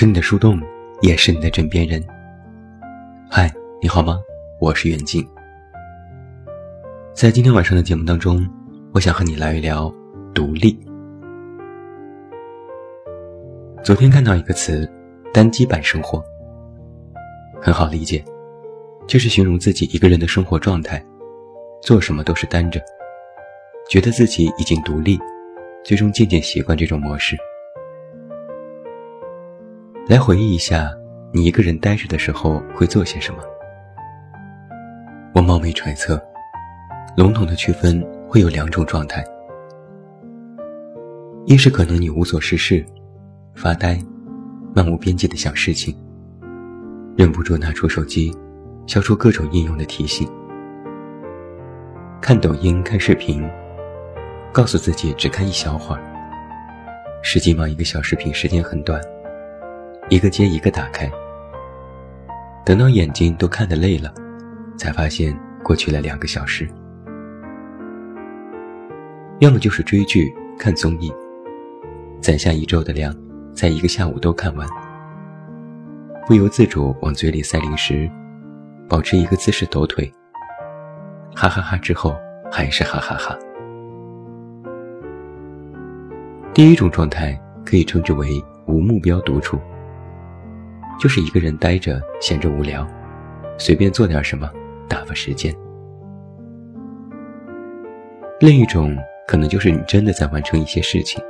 是你的树洞，也是你的枕边人。嗨，你好吗？我是远近。在今天晚上的节目当中，我想和你聊一聊独立。昨天看到一个词，单机版生活，很好理解，就是形容自己一个人的生活状态，做什么都是单着，觉得自己已经独立，最终渐渐习惯这种模式。来回忆一下，你一个人呆着的时候会做些什么？我冒昧揣测，笼统的区分会有两种状态：一是可能你无所事事，发呆，漫无边际的想事情，忍不住拿出手机，消除各种应用的提醒，看抖音、看视频，告诉自己只看一小会儿，实际忙一个小视频时间很短。一个接一个打开，等到眼睛都看得累了，才发现过去了两个小时。要么就是追剧、看综艺，攒下一周的量，在一个下午都看完。不由自主往嘴里塞零食，保持一个姿势抖腿，哈哈哈之后还是哈哈哈。第一种状态可以称之为无目标独处。就是一个人呆着，闲着无聊，随便做点什么打发时间。另一种可能就是你真的在完成一些事情，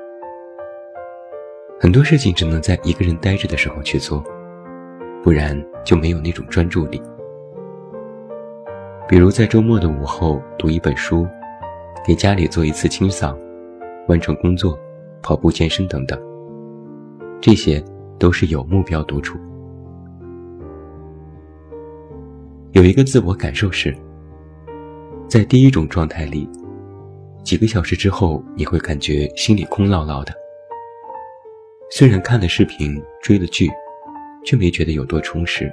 很多事情只能在一个人呆着的时候去做，不然就没有那种专注力。比如在周末的午后读一本书，给家里做一次清扫，完成工作，跑步健身等等，这些都是有目标独处。有一个自我感受是，在第一种状态里，几个小时之后，你会感觉心里空落落的。虽然看了视频、追了剧，却没觉得有多充实。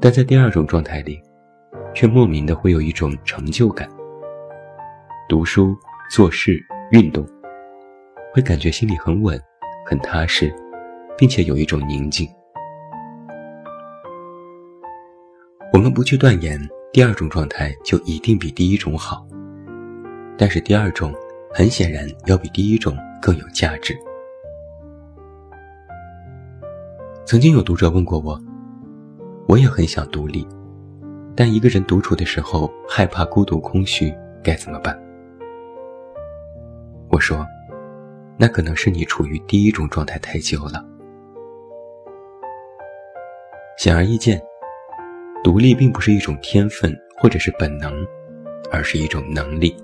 但在第二种状态里，却莫名的会有一种成就感。读书、做事、运动，会感觉心里很稳、很踏实，并且有一种宁静。我们不去断言第二种状态就一定比第一种好，但是第二种很显然要比第一种更有价值。曾经有读者问过我，我也很想独立，但一个人独处的时候害怕孤独空虚，该怎么办？我说，那可能是你处于第一种状态太久了。显而易见。独立并不是一种天分或者是本能，而是一种能力。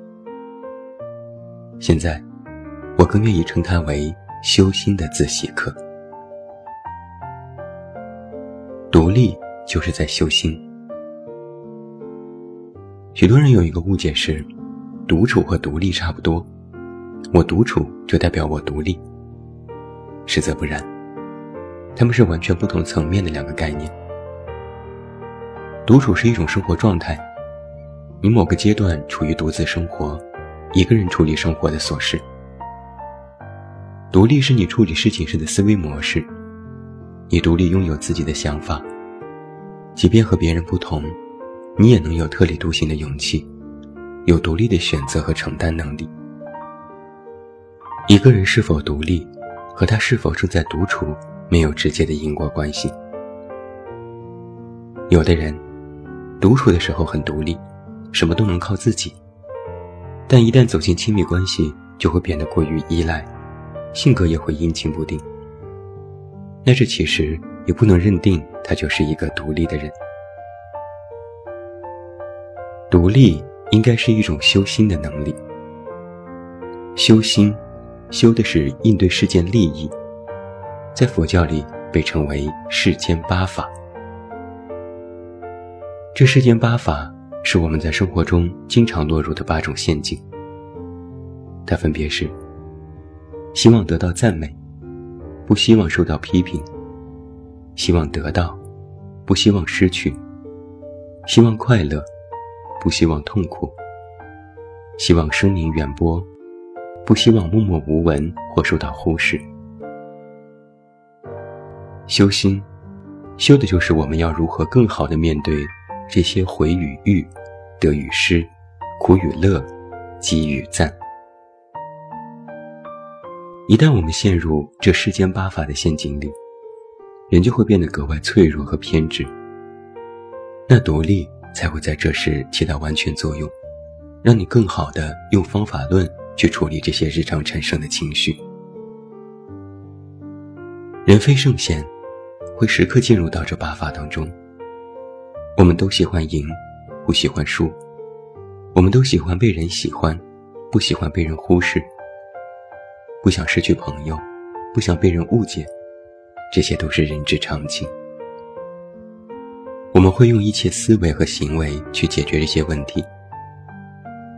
现在，我更愿意称它为修心的自习课。独立就是在修心。许多人有一个误解是，独处和独立差不多，我独处就代表我独立。实则不然，他们是完全不同层面的两个概念。独处是一种生活状态，你某个阶段处于独自生活，一个人处理生活的琐事。独立是你处理事情时的思维模式，你独立拥有自己的想法，即便和别人不同，你也能有特立独行的勇气，有独立的选择和承担能力。一个人是否独立，和他是否正在独处没有直接的因果关系。有的人。独处的时候很独立，什么都能靠自己。但一旦走进亲密关系，就会变得过于依赖，性格也会阴晴不定。那这其实也不能认定他就是一个独立的人。独立应该是一种修心的能力。修心，修的是应对世间利益，在佛教里被称为世间八法。这世间八法是我们在生活中经常落入的八种陷阱。它分别是：希望得到赞美，不希望受到批评；希望得到，不希望失去；希望快乐，不希望痛苦；希望声名远播，不希望默默无闻或受到忽视。修心，修的就是我们要如何更好的面对这些毁与誉、得与失、苦与乐、积与赞。一旦我们陷入这世间八法的陷阱里，人就会变得格外脆弱和偏执。那独立才会在这时起到完全作用，让你更好的用方法论去处理这些日常产生的情绪。人非圣贤，会时刻进入到这八法当中。我们都喜欢赢，不喜欢输；我们都喜欢被人喜欢，不喜欢被人忽视。不想失去朋友，不想被人误解，这些都是人之常情。我们会用一切思维和行为去解决这些问题，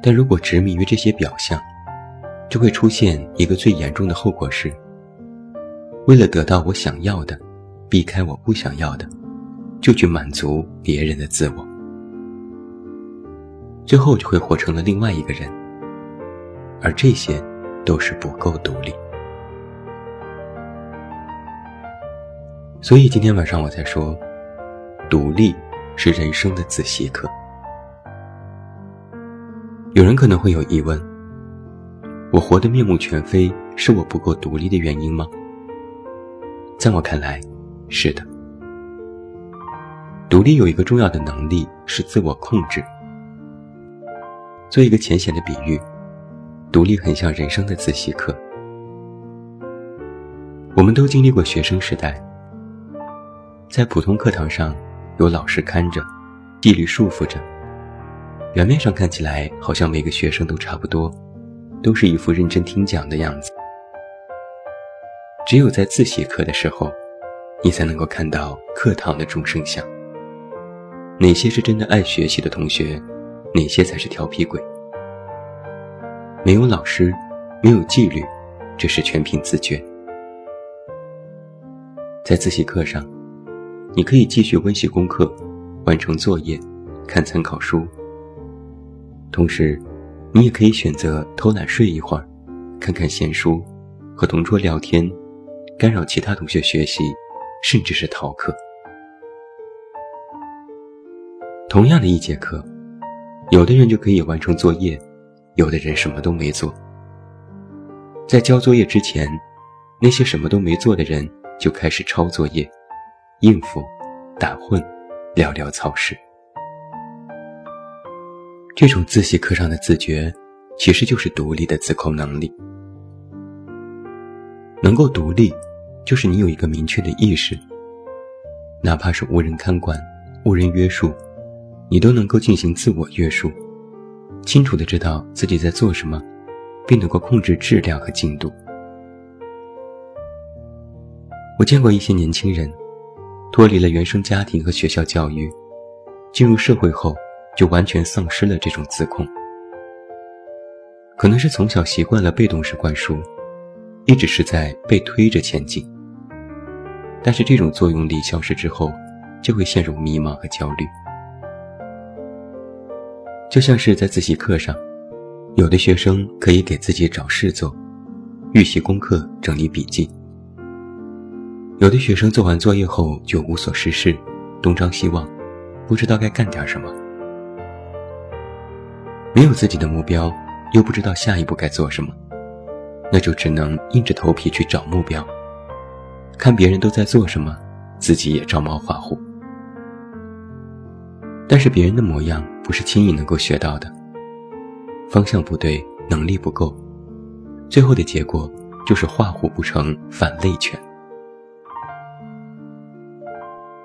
但如果执迷于这些表象，就会出现一个最严重的后果是：为了得到我想要的，避开我不想要的，就去满足别人的自我，最后就会活成了另外一个人，而这些。都是不够独立，所以今天晚上我才说，独立是人生的自习课。有人可能会有疑问：我活得面目全非，是我不够独立的原因吗？在我看来，是的。独立有一个重要的能力是自我控制。做一个浅显的比喻。独立很像人生的自习课，我们都经历过学生时代，在普通课堂上有老师看着，纪律束缚着，表面上看起来好像每个学生都差不多，都是一副认真听讲的样子。只有在自习课的时候，你才能够看到课堂的众生相，哪些是真的爱学习的同学，哪些才是调皮鬼。没有老师，没有纪律，这是全凭自觉。在自习课上，你可以继续温习功课，完成作业，看参考书。同时，你也可以选择偷懒睡一会儿，看看闲书，和同桌聊天，干扰其他同学学习，甚至是逃课。同样的一节课，有的人就可以完成作业。有的人什么都没做，在交作业之前，那些什么都没做的人就开始抄作业、应付、打混、寥寥草事。这种自习课上的自觉，其实就是独立的自控能力。能够独立，就是你有一个明确的意识，哪怕是无人看管、无人约束，你都能够进行自我约束。清楚的知道自己在做什么，并能够控制质量和进度。我见过一些年轻人，脱离了原生家庭和学校教育，进入社会后就完全丧失了这种自控。可能是从小习惯了被动式灌输，一直是在被推着前进。但是这种作用力消失之后，就会陷入迷茫和焦虑。就像是在自习课上，有的学生可以给自己找事做，预习功课、整理笔记；有的学生做完作业后就无所事事，东张西望，不知道该干点什么。没有自己的目标，又不知道下一步该做什么，那就只能硬着头皮去找目标，看别人都在做什么，自己也照猫画虎。但是别人的模样不是轻易能够学到的，方向不对，能力不够，最后的结果就是画虎不成反类犬。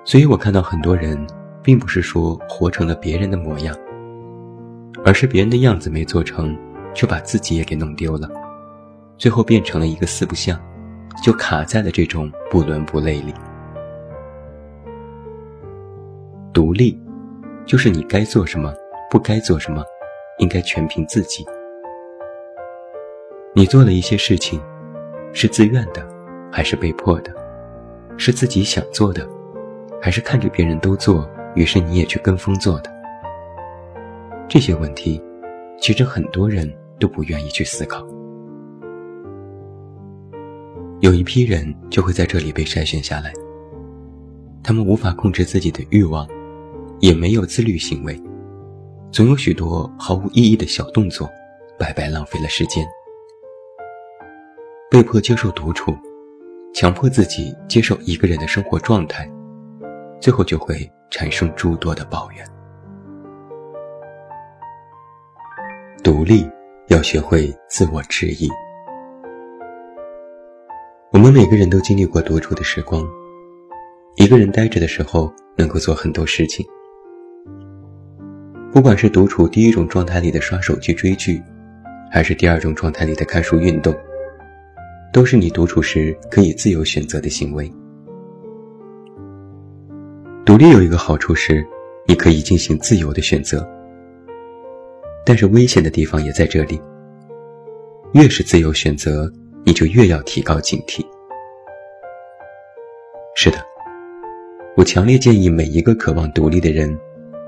所以我看到很多人，并不是说活成了别人的模样，而是别人的样子没做成，却把自己也给弄丢了，最后变成了一个四不像，就卡在了这种不伦不类里，独立。就是你该做什么，不该做什么，应该全凭自己。你做了一些事情，是自愿的，还是被迫的？是自己想做的，还是看着别人都做，于是你也去跟风做的？这些问题，其实很多人都不愿意去思考。有一批人就会在这里被筛选下来，他们无法控制自己的欲望，也没有自律行为，总有许多毫无意义的小动作，白白浪费了时间。被迫接受独处，强迫自己接受一个人的生活状态，最后就会产生诸多的抱怨。独立要学会自我质疑。我们每个人都经历过独处的时光，一个人呆着的时候，能够做很多事情。不管是独处第一种状态里的刷手机追剧，还是第二种状态里的看书运动。都是你独处时可以自由选择的行为。独立有一个好处是，你可以进行自由的选择。但是危险的地方也在这里。越是自由选择，你就越要提高警惕。是的，我强烈建议每一个渴望独立的人，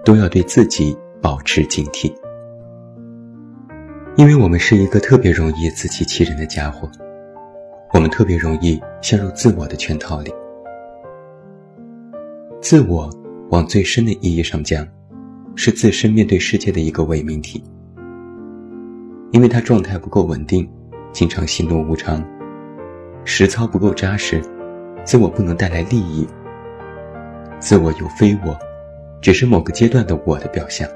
都要对自己保持警惕，因为我们是一个特别容易自欺欺人的家伙。我们特别容易陷入自我的圈套里。自我往最深的意义上讲，是自身面对世界的一个伪命题。因为他状态不够稳定，经常喜怒无常，实操不够扎实，自我不能带来利益。自我有非我，只是某个阶段的我的表象。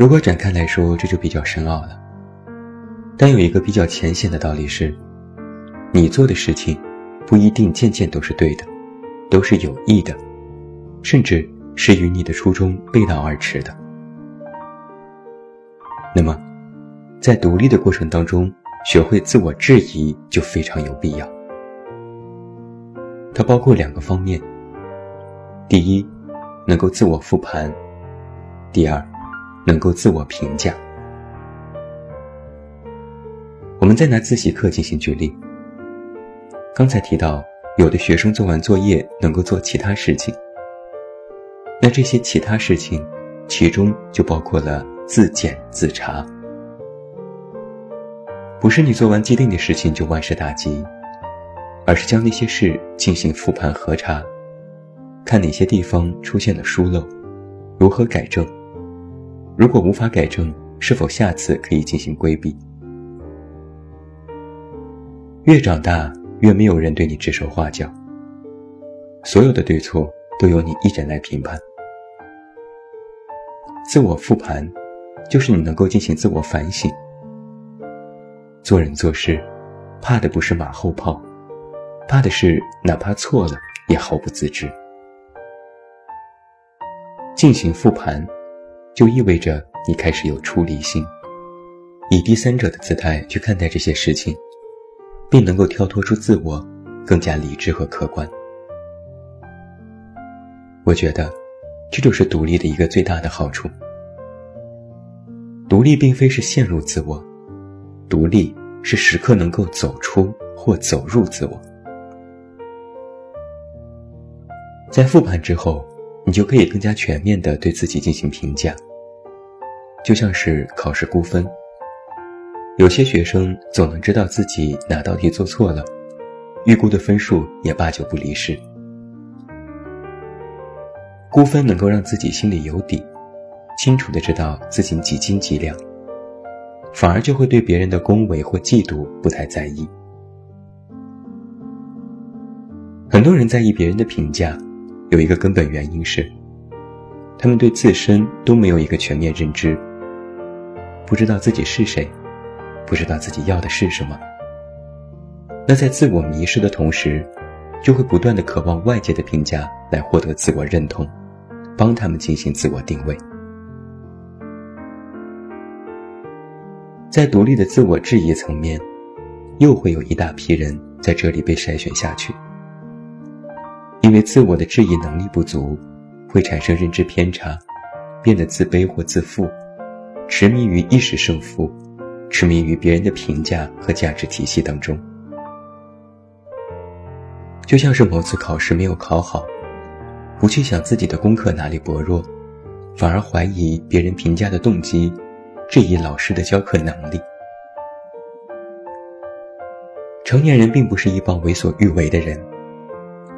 如果展开来说，这就比较深奥了。但有一个比较浅显的道理是，你做的事情不一定件件都是对的，都是有益的，甚至是与你的初衷背道而驰的。那么，在独立的过程当中，学会自我质疑就非常有必要。它包括两个方面：第一，能够自我复盘；第二，能够自我评价。我们再拿自习课进行举例。刚才提到，有的学生做完作业能够做其他事情，那这些其他事情，其中就包括了自检自查。不是你做完既定的事情就万事大吉，而是将那些事进行复盘核查，看哪些地方出现了疏漏，如何改正，如果无法改正，是否下次可以进行规避。越长大，越没有人对你指手画脚。所有的对错都由你一人来评判。自我复盘，就是你能够进行自我反省。做人做事，怕的不是马后炮，怕的是哪怕错了也毫不自知。进行复盘，就意味着你开始有出离心，以第三者的姿态去看待这些事情。并能够跳脱出自我，更加理智和客观。我觉得，这就是独立的一个最大的好处。独立并非是陷入自我，独立是时刻能够走出或走入自我。在复盘之后，你就可以更加全面的对自己进行评价，就像是考试估分。有些学生总能知道自己哪道题做错了，预估的分数也八九不离十。估分能够让自己心里有底，清楚的知道自己几斤几两，反而就会对别人的恭维或嫉妒不太在意。很多人在意别人的评价，有一个根本原因是，他们对自身都没有一个全面认知，不知道自己是谁。不知道自己要的是什么，那在自我迷失的同时，就会不断的渴望外界的评价来获得自我认同，帮他们进行自我定位。在独立的自我质疑层面，又会有一大批人在这里被筛选下去，因为自我的质疑能力不足，会产生认知偏差，变得自卑或自负，痴迷于一时胜负。痴迷于别人的评价和价值体系当中，就像是某次考试没有考好，不去想自己的功课哪里薄弱，反而怀疑别人评价的动机，质疑老师的教课能力。成年人并不是一帮为所欲为的人，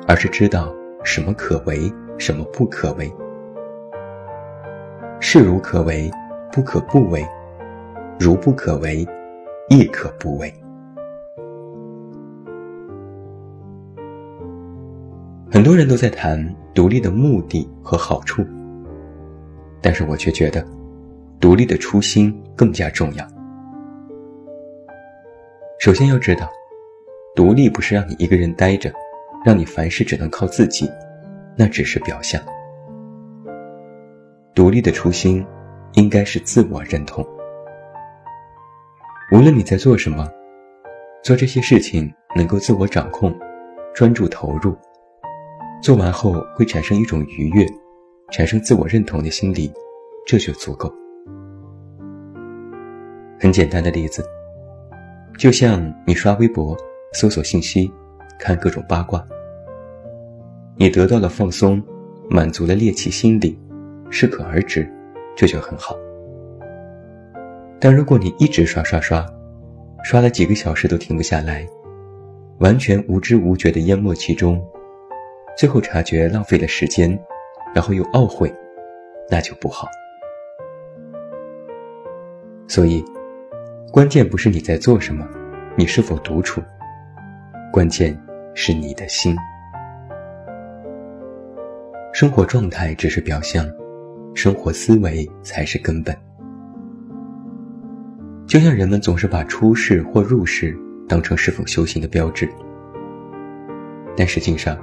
而是知道什么可为，什么不可为。事如可为，不可不为；如不可为，亦可不为。很多人都在谈独立的目的和好处，但是我却觉得，独立的初心更加重要。首先要知道，独立不是让你一个人待着，让你凡事只能靠自己，那只是表象。独立的初心，应该是自我认同。无论你在做什么，做这些事情能够自我掌控，专注投入。做完后会产生一种愉悦，产生自我认同的心理，这就足够。很简单的例子，就像你刷微博、搜索信息、看各种八卦，你得到了放松，满足了猎奇心理，适可而止，这就很好。但如果你一直刷刷刷，刷了几个小时都停不下来，完全无知无觉地淹没其中。最后察觉浪费了时间，然后又懊悔，那就不好。所以，关键不是你在做什么，你是否独处，关键是你的心。生活状态只是表象，生活思维才是根本。就像人们总是把出世或入世当成是否修行的标志，但实际上。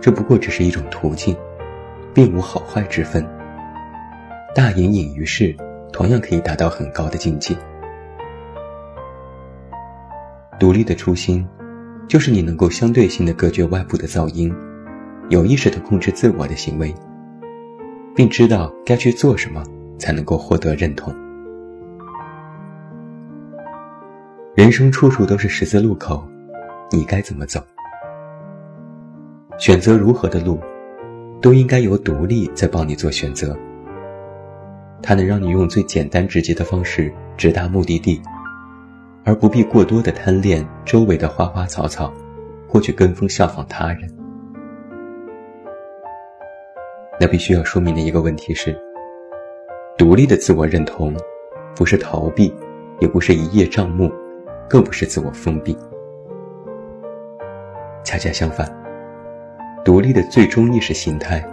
这不过只是一种途径，并无好坏之分。大隐隐于市，同样可以达到很高的境界。独立的初心，就是你能够相对性的隔绝外部的噪音，有意识的控制自我的行为，并知道该去做什么才能够获得认同。人生处处都是十字路口，你该怎么走？选择如何的路，都应该由独立在帮你做选择。它能让你用最简单直接的方式直达目的地，而不必过多的贪恋周围的花花草草，或去跟风效仿他人。那必须要说明的一个问题是：独立的自我认同，不是逃避，也不是一叶障目，更不是自我封闭。恰恰相反。独立的最终意识形态，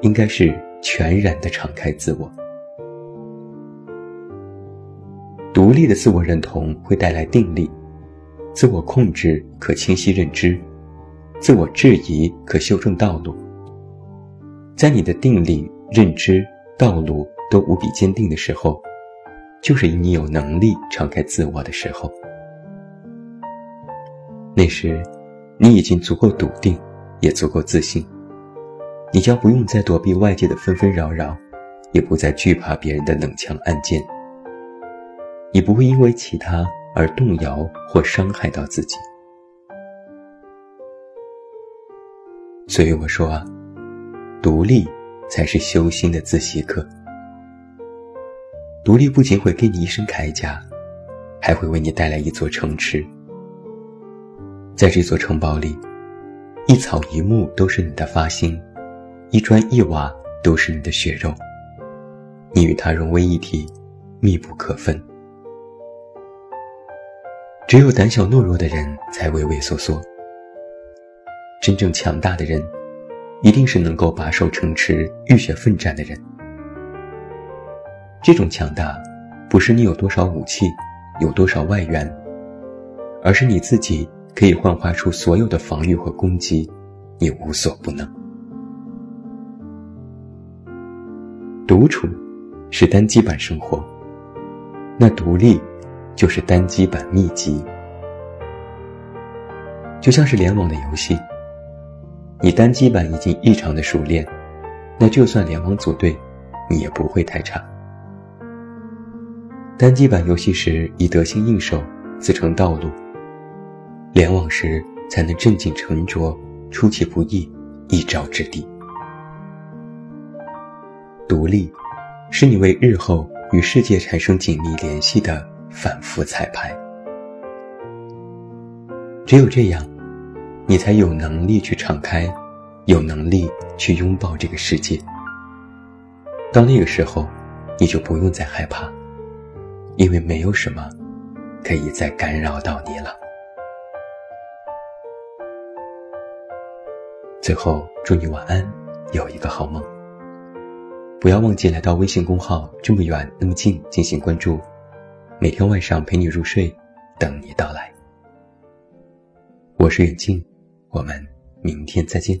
应该是全然的敞开自我。独立的自我认同会带来定力，自我控制可清晰认知，自我质疑可修正道路。在你的定力、认知、道路都无比坚定的时候，就是你有能力敞开自我的时候。那时，你已经足够笃定。也足够自信，你将不用再躲避外界的纷纷扰扰，也不再惧怕别人的冷枪暗箭。你不会因为其他而动摇或伤害到自己。所以我说啊，独立才是修心的自习课。独立不仅会给你一身铠甲，还会为你带来一座城池。在这座城堡里。一草一木都是你的发心，一砖一瓦都是你的血肉。你与它融为一体，密不可分。只有胆小懦弱的人才畏畏缩缩。真正强大的人，一定是能够把守城池、浴血奋战的人。这种强大，不是你有多少武器，有多少外援，而是你自己。可以幻化出所有的防御和攻击，你无所不能。独处是单机版生活，那独立就是单机版秘籍。就像是联网的游戏，你单机版已经异常的熟练，那就算联网组队，你也不会太差。单机版游戏时以得心应手，自成道路。联网时才能镇静沉着，出其不意，一招制敌。独立，是你为日后与世界产生紧密联系的反复彩排。只有这样，你才有能力去敞开有能力去拥抱这个世界。到那个时候，你就不用再害怕，因为没有什么可以再干扰到你了。最后，祝你晚安，有一个好梦。不要忘记来到微信公号“这么远那么近”进行关注，每天晚上陪你入睡，等你到来。我是远近，我们明天再见。